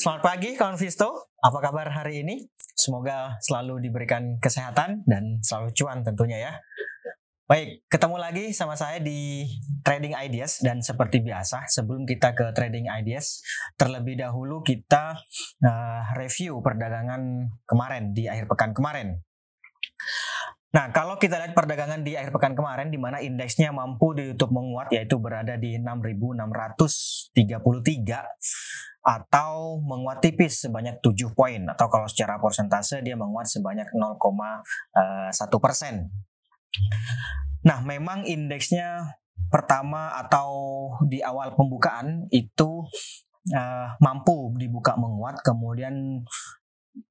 Selamat pagi kawan Visto, apa kabar hari ini? Semoga selalu diberikan kesehatan dan selalu cuan tentunya ya. Baik, ketemu lagi sama saya di Trading Ideas dan seperti biasa sebelum kita ke Trading Ideas, terlebih dahulu kita uh, review perdagangan kemarin di akhir pekan kemarin. Nah, kalau kita lihat perdagangan di akhir pekan kemarin di mana indeksnya mampu ditutup menguat yaitu berada di 6.633 atau menguat tipis sebanyak 7 poin atau kalau secara persentase dia menguat sebanyak 0,1 eh, persen. Nah, memang indeksnya pertama atau di awal pembukaan itu uh, mampu dibuka menguat, kemudian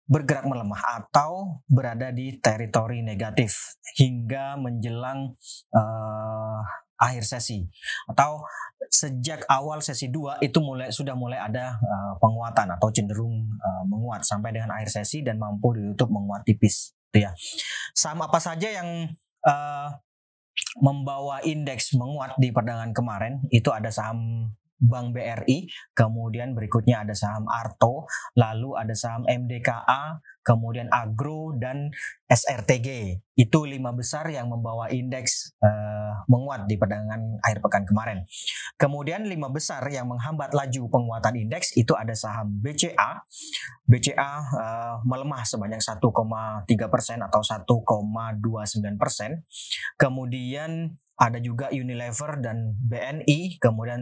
bergerak melemah atau berada di teritori negatif hingga menjelang uh, akhir sesi atau sejak awal sesi 2 itu mulai sudah mulai ada uh, penguatan atau cenderung uh, menguat sampai dengan akhir sesi dan mampu ditutup menguat tipis gitu ya. Saham apa saja yang uh, membawa indeks menguat di perdagangan kemarin itu ada saham Bank BRI, kemudian berikutnya ada saham Arto, lalu ada saham MDKA, kemudian Agro dan SRTG. Itu lima besar yang membawa indeks uh, menguat di perdagangan akhir pekan kemarin. Kemudian lima besar yang menghambat laju penguatan indeks itu ada saham BCA. BCA uh, eh, melemah sebanyak 1,3 persen atau 1,29 persen. Kemudian ada juga Unilever dan BNI, kemudian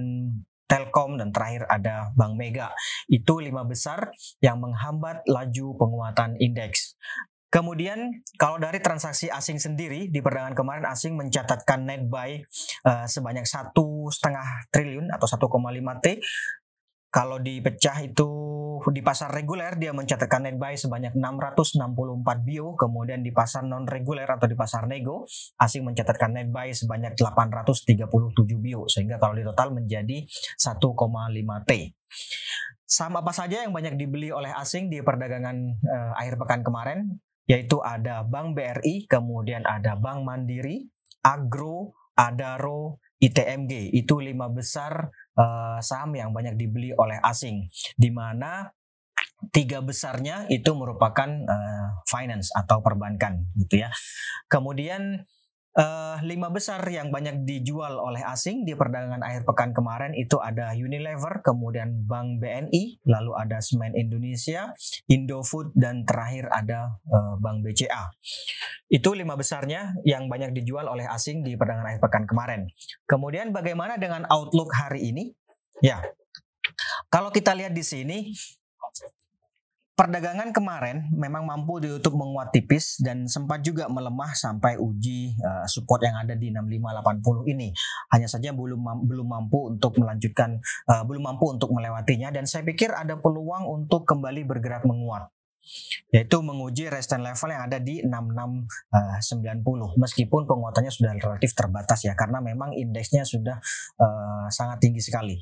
Telkom dan terakhir ada Bank Mega. Itu lima besar yang menghambat laju penguatan indeks. Kemudian kalau dari transaksi asing sendiri di perdagangan kemarin asing mencatatkan net buy uh, sebanyak satu setengah triliun atau 1,5 t kalau dipecah itu di pasar reguler dia mencatatkan net buy sebanyak 664 bio, kemudian di pasar non reguler atau di pasar nego asing mencatatkan net buy sebanyak 837 bio sehingga kalau di total menjadi 1,5 T. Saham apa saja yang banyak dibeli oleh asing di perdagangan eh, akhir pekan kemarin? Yaitu ada Bank BRI, kemudian ada Bank Mandiri, Agro, Adaro, ITMG. Itu lima besar uh, saham yang banyak dibeli oleh asing, di mana tiga besarnya itu merupakan uh, finance atau perbankan, gitu ya. Kemudian uh, lima besar yang banyak dijual oleh asing di perdagangan akhir pekan kemarin itu ada Unilever, kemudian Bank BNI, lalu ada Semen Indonesia, Indofood, dan terakhir ada uh, Bank BCA. Itu lima besarnya yang banyak dijual oleh asing di perdagangan akhir pekan kemarin. Kemudian bagaimana dengan outlook hari ini? Ya, kalau kita lihat di sini Perdagangan kemarin memang mampu ditutup menguat tipis dan sempat juga melemah sampai uji uh, support yang ada di 6580 ini. Hanya saja belum belum mampu untuk melanjutkan uh, belum mampu untuk melewatinya dan saya pikir ada peluang untuk kembali bergerak menguat yaitu menguji resistance level yang ada di 6690 meskipun penguatannya sudah relatif terbatas ya karena memang indeksnya sudah uh, sangat tinggi sekali.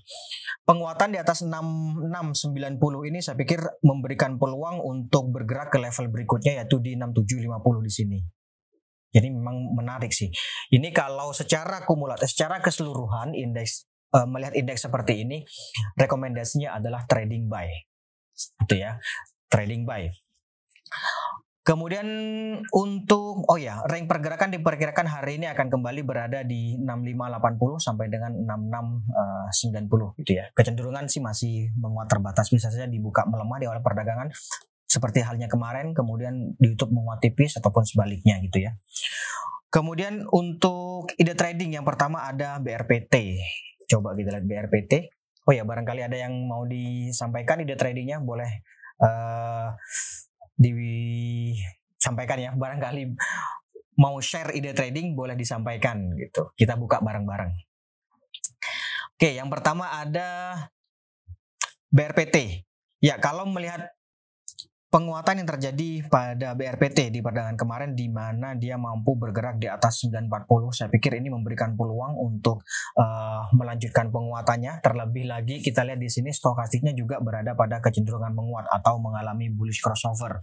Penguatan di atas 6690 ini saya pikir memberikan peluang untuk bergerak ke level berikutnya yaitu di 6750 di sini. Jadi memang menarik sih. Ini kalau secara kumulatif, secara keseluruhan indeks uh, melihat indeks seperti ini, rekomendasinya adalah trading buy. Itu ya trading buy. Kemudian untuk oh ya, rank pergerakan diperkirakan hari ini akan kembali berada di 6580 sampai dengan 6690 uh, gitu ya. Kecenderungan sih masih menguat terbatas bisa saja dibuka melemah di awal perdagangan seperti halnya kemarin kemudian di YouTube menguat tipis ataupun sebaliknya gitu ya. Kemudian untuk ide trading yang pertama ada BRPT. Coba kita lihat BRPT. Oh ya, barangkali ada yang mau disampaikan ide tradingnya boleh uh, disampaikan ya barangkali mau share ide trading boleh disampaikan gitu. Kita buka bareng-bareng. Oke yang pertama ada BRPT ya kalau melihat penguatan yang terjadi pada BRPT di perdagangan kemarin di mana dia mampu bergerak di atas 940 saya pikir ini memberikan peluang untuk uh, melanjutkan penguatannya. Terlebih lagi kita lihat di sini stokastiknya juga berada pada kecenderungan menguat atau mengalami bullish crossover.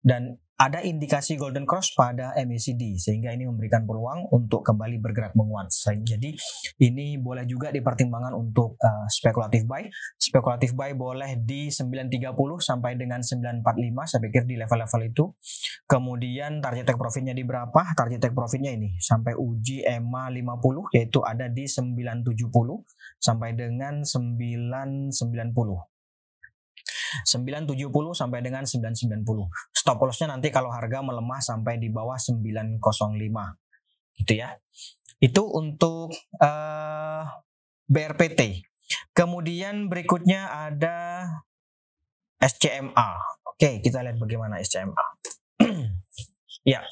Dan ada indikasi golden cross pada MACD sehingga ini memberikan peluang untuk kembali bergerak menguat. Jadi ini boleh juga dipertimbangkan untuk uh, spekulatif buy. Spekulatif buy boleh di 930 sampai dengan 945 saya pikir di level-level itu. Kemudian target take profitnya di berapa? Target take profitnya ini sampai uji EMA 50 yaitu ada di 970 sampai dengan 990. 970 sampai dengan 990. Stop lossnya nanti kalau harga melemah sampai di bawah 905. Gitu ya. Itu untuk uh, eh, BRPT. Kemudian berikutnya ada SCMA. Oke, kita lihat bagaimana SCMA. ya,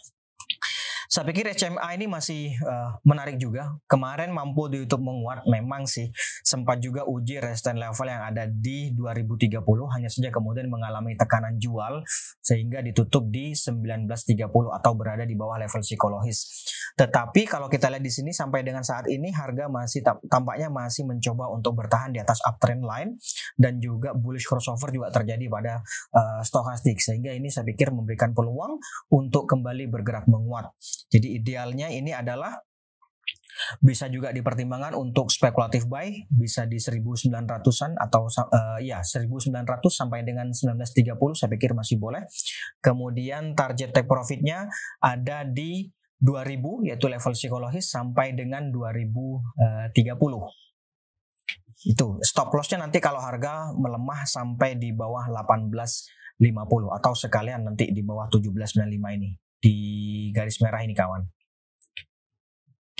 saya pikir HMA ini masih uh, menarik juga. Kemarin mampu di YouTube menguat, memang sih sempat juga uji resistance level yang ada di 2030, hanya saja kemudian mengalami tekanan jual sehingga ditutup di 1930 atau berada di bawah level psikologis. Tetapi kalau kita lihat di sini sampai dengan saat ini harga masih tampaknya masih mencoba untuk bertahan di atas uptrend line dan juga bullish crossover juga terjadi pada uh, stokastik sehingga ini saya pikir memberikan peluang untuk kembali bergerak menguat. Jadi idealnya ini adalah bisa juga dipertimbangkan untuk spekulatif buy bisa di 1900-an atau uh, ya 1900 sampai dengan 1930 saya pikir masih boleh. Kemudian target take profitnya ada di 2000 yaitu level psikologis sampai dengan 2030. Itu stop lossnya nanti kalau harga melemah sampai di bawah 1850 atau sekalian nanti di bawah 1795 ini di garis merah ini kawan.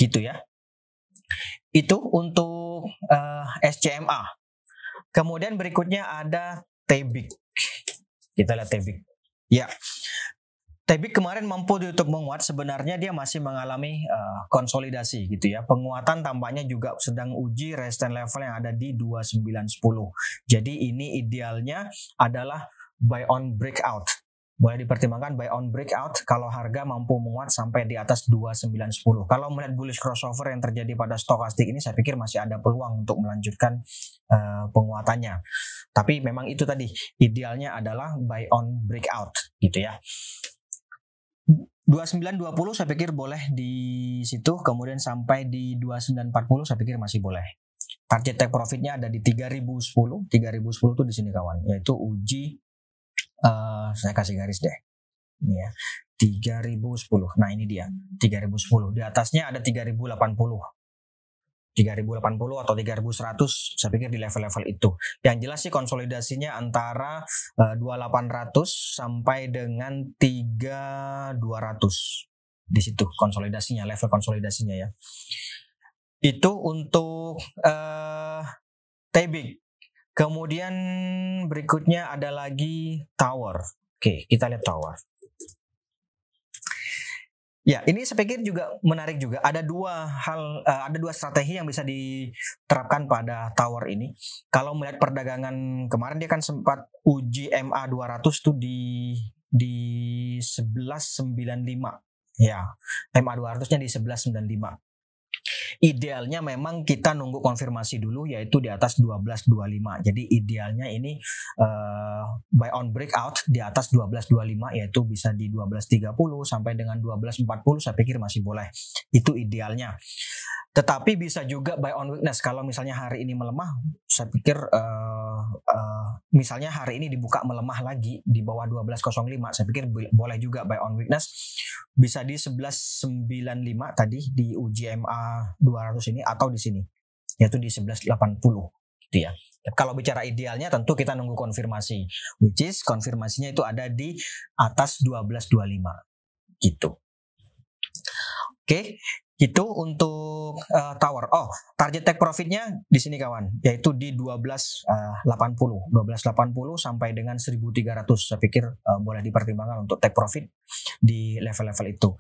Gitu ya. Itu untuk uh, eh, SCMA. Kemudian berikutnya ada TBIC. Kita lihat TBIC. Ya. TBIC kemarin mampu untuk menguat sebenarnya dia masih mengalami uh, konsolidasi gitu ya. Penguatan tampaknya juga sedang uji resistance level yang ada di 2910. Jadi ini idealnya adalah buy on breakout boleh dipertimbangkan buy on breakout kalau harga mampu menguat sampai di atas 2910. Kalau melihat bullish crossover yang terjadi pada stokastik ini saya pikir masih ada peluang untuk melanjutkan uh, penguatannya. Tapi memang itu tadi idealnya adalah buy on breakout gitu ya. 2920 saya pikir boleh di situ kemudian sampai di 2940 saya pikir masih boleh. Target take profitnya ada di 3010. 3010 itu di sini kawan, yaitu uji uh, saya kasih garis deh ini ya 3010 nah ini dia 3010 di atasnya ada 3080 3080 atau 3100 saya pikir di level-level itu. Yang jelas sih konsolidasinya antara uh, eh, 2800 sampai dengan 3200. Di situ konsolidasinya, level konsolidasinya ya. Itu untuk uh, Kemudian berikutnya ada lagi tower. Oke, kita lihat tower. Ya, ini saya pikir juga menarik juga. Ada dua hal, uh, ada dua strategi yang bisa diterapkan pada tower ini. Kalau melihat perdagangan kemarin dia kan sempat uji MA 200 tuh di di 1195. Ya, MA 200-nya di 1195. Idealnya memang kita nunggu konfirmasi dulu yaitu di atas 12.25. Jadi idealnya ini uh, buy on breakout di atas 12.25 yaitu bisa di 12.30 sampai dengan 12.40 saya pikir masih boleh. Itu idealnya. Tetapi bisa juga buy on weakness kalau misalnya hari ini melemah, saya pikir uh, uh, misalnya hari ini dibuka melemah lagi di bawah 12.05, saya pikir boleh juga buy on weakness bisa di 11.95 tadi di UJMA 200 ini atau di sini yaitu di 11.80 gitu ya. Kalau bicara idealnya tentu kita nunggu konfirmasi which is konfirmasinya itu ada di atas 12.25 gitu. Oke, itu untuk uh, tower. Oh, target take profitnya di sini kawan, yaitu di 1280, uh, 1280 sampai dengan 1300. Saya pikir uh, boleh dipertimbangkan untuk take profit di level-level itu.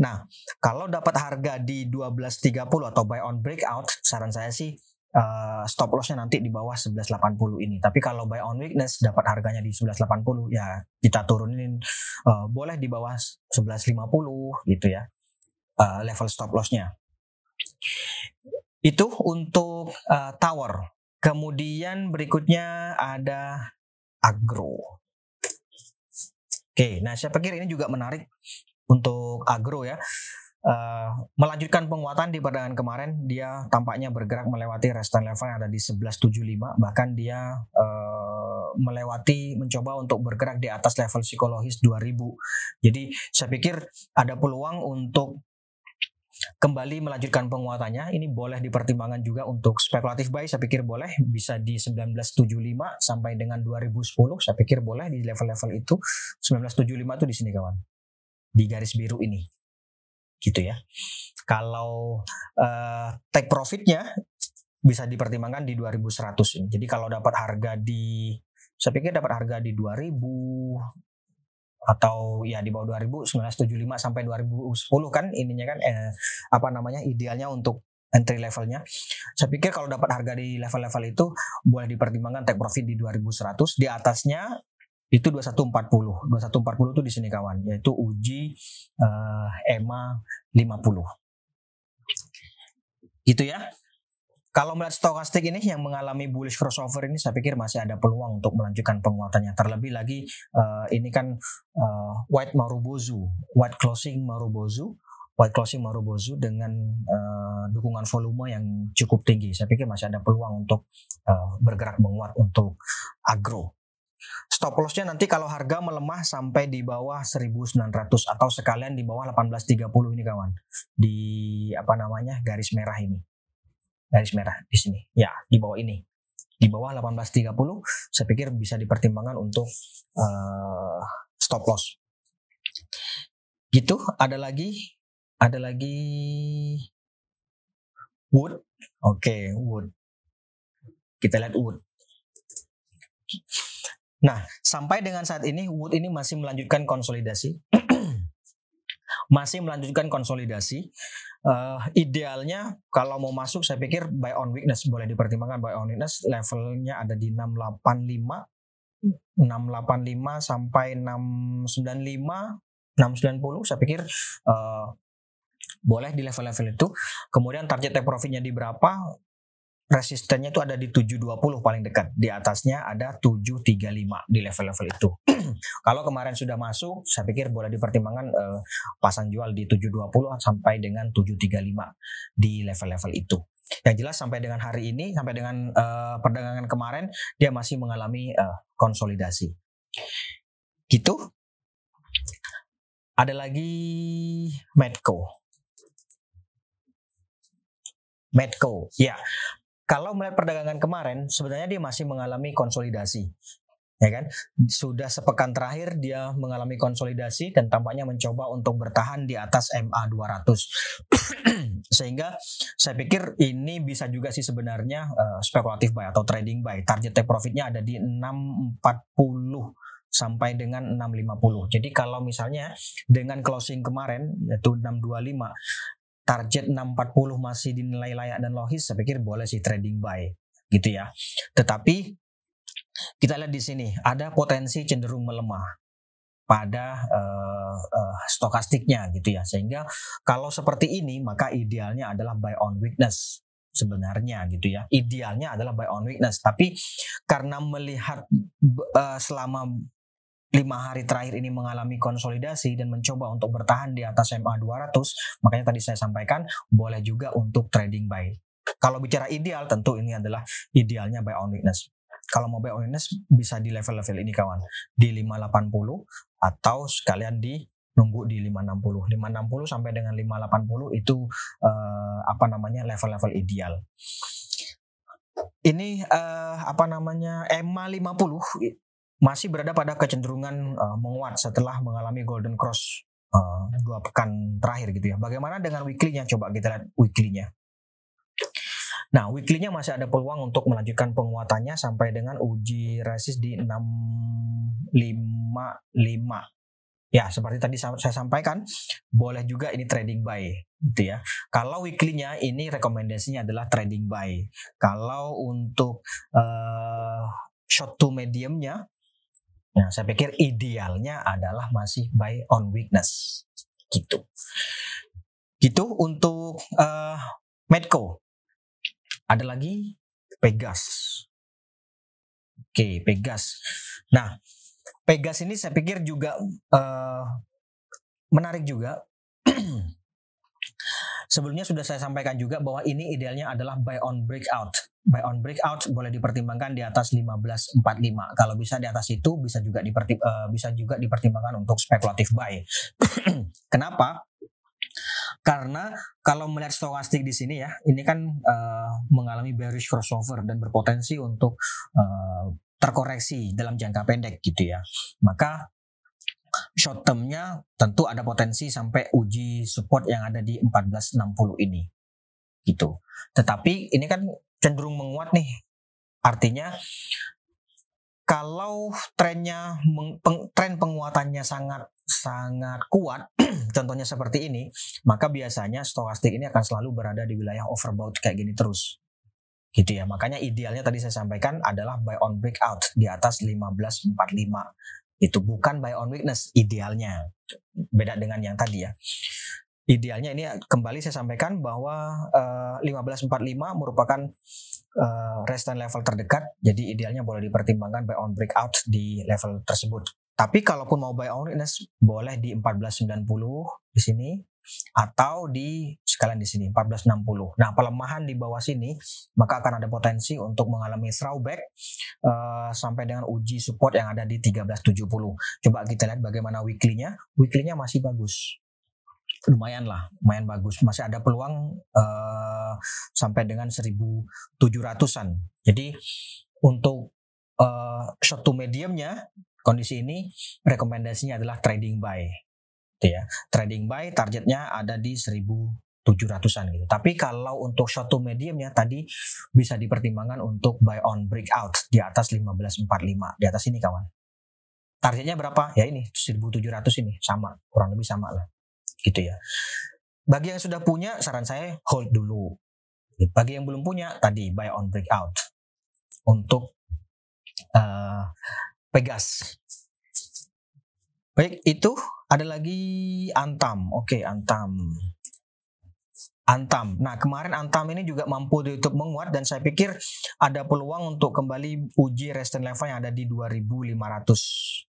Nah, kalau dapat harga di 1230 atau buy on breakout, saran saya sih uh, stop lossnya nanti di bawah 1180 ini. Tapi kalau buy on weakness dapat harganya di 1180 ya kita turunin uh, boleh di bawah 1150 gitu ya uh, level stop lossnya. Itu untuk uh, tower. Kemudian berikutnya ada agro. Oke, nah saya pikir ini juga menarik untuk agro ya. Uh, melanjutkan penguatan di perdagangan kemarin dia tampaknya bergerak melewati resistance level yang ada di 1175 bahkan dia uh, melewati mencoba untuk bergerak di atas level psikologis 2000 jadi saya pikir ada peluang untuk kembali melanjutkan penguatannya. Ini boleh dipertimbangkan juga untuk spekulatif buy. Saya pikir boleh. Bisa di 1975 sampai dengan 2010 saya pikir boleh di level-level itu. 1975 itu di sini kawan. Di garis biru ini. Gitu ya. Kalau uh, take profitnya bisa dipertimbangkan di 2100 ini. Jadi kalau dapat harga di saya pikir dapat harga di 2000 atau ya di bawah 2000 1975 sampai 2010 kan ininya kan eh, apa namanya idealnya untuk entry levelnya. Saya pikir kalau dapat harga di level-level itu boleh dipertimbangkan take profit di 2100. Di atasnya itu 2140. 2140 itu di sini kawan, yaitu uji uh, EMA 50. Gitu ya. Kalau melihat stokastik ini yang mengalami bullish crossover ini saya pikir masih ada peluang untuk melanjutkan penguatannya. Terlebih lagi uh, ini kan uh, white marubozu, white closing marubozu, white closing marubozu dengan uh, dukungan volume yang cukup tinggi. Saya pikir masih ada peluang untuk uh, bergerak menguat untuk agro. Stop lossnya nanti kalau harga melemah sampai di bawah 1900 atau sekalian di bawah 1830 ini kawan. Di apa namanya? garis merah ini. Garis merah di sini. Ya, di bawah ini. Di bawah 1830 saya pikir bisa dipertimbangkan untuk uh, stop loss. Gitu, ada lagi ada lagi wood. Oke, okay, wood. Kita lihat wood. Nah, sampai dengan saat ini Wood ini masih melanjutkan konsolidasi. Masih melanjutkan konsolidasi. Uh, idealnya kalau mau masuk saya pikir buy on weakness boleh dipertimbangkan buy on weakness levelnya ada di 685 685 sampai 695 690 saya pikir uh, boleh di level-level itu. Kemudian target take profitnya di berapa? Resistennya itu ada di 720 paling dekat. Di atasnya ada 735 di level-level itu. Kalau kemarin sudah masuk, saya pikir boleh dipertimbangkan uh, pasang jual di 720 sampai dengan 735 di level-level itu. Yang jelas sampai dengan hari ini, sampai dengan uh, perdagangan kemarin, dia masih mengalami uh, konsolidasi. Gitu. Ada lagi Medco. Medco, ya kalau melihat perdagangan kemarin sebenarnya dia masih mengalami konsolidasi ya kan? Sudah sepekan terakhir dia mengalami konsolidasi dan tampaknya mencoba untuk bertahan di atas MA 200 sehingga saya pikir ini bisa juga sih sebenarnya uh, spekulatif buy atau trading buy. Target take profitnya ada di 640 sampai dengan 650 jadi kalau misalnya dengan closing kemarin yaitu 625 target 640 masih dinilai layak dan logis, saya pikir boleh sih trading buy gitu ya. Tetapi kita lihat di sini ada potensi cenderung melemah pada uh, uh, stokastiknya gitu ya. Sehingga kalau seperti ini maka idealnya adalah buy on weakness sebenarnya gitu ya. Idealnya adalah buy on weakness, tapi karena melihat uh, selama lima hari terakhir ini mengalami konsolidasi dan mencoba untuk bertahan di atas MA 200, makanya tadi saya sampaikan boleh juga untuk trading buy. Kalau bicara ideal, tentu ini adalah idealnya buy on weakness. Kalau mau buy on weakness bisa di level-level ini kawan, di 580 atau sekalian di nunggu di 560. 560 sampai dengan 580 itu uh, apa namanya level-level ideal. Ini uh, apa namanya EMA 50 masih berada pada kecenderungan uh, menguat setelah mengalami golden cross uh, dua pekan terakhir gitu ya. Bagaimana dengan weekly-nya? Coba kita lihat weekly-nya. Nah, weekly-nya masih ada peluang untuk melanjutkan penguatannya sampai dengan uji resist di 655. Ya, seperti tadi saya sampaikan, boleh juga ini trading buy gitu ya. Kalau weekly-nya ini rekomendasinya adalah trading buy. Kalau untuk uh, short to medium-nya Nah, saya pikir idealnya adalah masih buy on weakness. Gitu. Gitu untuk uh, Medco. Ada lagi Pegas. Oke, Pegas. Nah, Pegas ini saya pikir juga uh, menarik juga. Sebelumnya sudah saya sampaikan juga bahwa ini idealnya adalah buy on breakout. Buy on breakout boleh dipertimbangkan di atas 1545. Kalau bisa di atas itu bisa juga diperti, uh, bisa juga dipertimbangkan untuk spekulatif buy. Kenapa? Karena kalau melihat stokastik di sini ya, ini kan uh, mengalami bearish crossover dan berpotensi untuk uh, terkoreksi dalam jangka pendek gitu ya. Maka short termnya tentu ada potensi sampai uji support yang ada di 1460 ini gitu. Tetapi ini kan cenderung menguat nih. Artinya kalau trennya peng, tren penguatannya sangat sangat kuat, contohnya seperti ini, maka biasanya stokastik ini akan selalu berada di wilayah overbought kayak gini terus. Gitu ya. Makanya idealnya tadi saya sampaikan adalah buy on breakout di atas 1545 itu bukan buy on weakness idealnya beda dengan yang tadi ya idealnya ini kembali saya sampaikan bahwa uh, eh, 1545 merupakan uh, resistance level terdekat jadi idealnya boleh dipertimbangkan buy on breakout di level tersebut tapi kalaupun mau buy on weakness boleh di 1490 di sini atau di sekalian di sini 1460. Nah, pelemahan di bawah sini maka akan ada potensi untuk mengalami throwback uh, sampai dengan uji support yang ada di 1370. Coba kita lihat bagaimana weekly-nya. Weekly-nya masih bagus. Lumayan lah, lumayan bagus. Masih ada peluang uh, sampai dengan 1700-an. Jadi untuk uh, short to mediumnya kondisi ini rekomendasinya adalah trading buy gitu ya. Trading buy targetnya ada di 1700-an gitu. Tapi kalau untuk short to mediumnya tadi bisa dipertimbangkan untuk buy on breakout di atas 1545 di atas ini kawan. Targetnya berapa? Ya ini 1700 ini sama, kurang lebih sama lah. Gitu ya. Bagi yang sudah punya saran saya hold dulu. Bagi yang belum punya tadi buy on breakout untuk uh, Pegas. Baik, itu ada lagi Antam. Oke, Antam. Antam. Nah, kemarin Antam ini juga mampu ditutup menguat dan saya pikir ada peluang untuk kembali uji resistance level yang ada di 2500.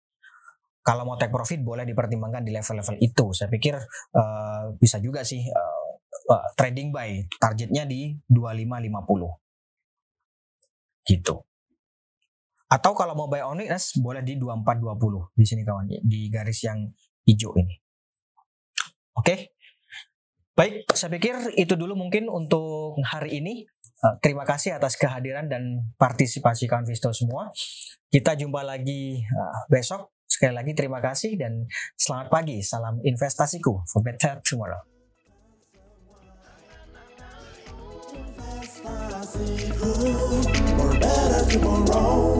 Kalau mau take profit boleh dipertimbangkan di level-level itu. Saya pikir uh, bisa juga sih uh, uh, trading buy targetnya di 2550. Gitu. Atau kalau mau buy on weakness boleh di 2420 di sini kawan di garis yang hijau ini. Oke. Okay? Baik, saya pikir itu dulu mungkin untuk hari ini. Terima kasih atas kehadiran dan partisipasi kawan Visto semua. Kita jumpa lagi besok. Sekali lagi terima kasih dan selamat pagi. Salam investasiku for better tomorrow. tomorrow.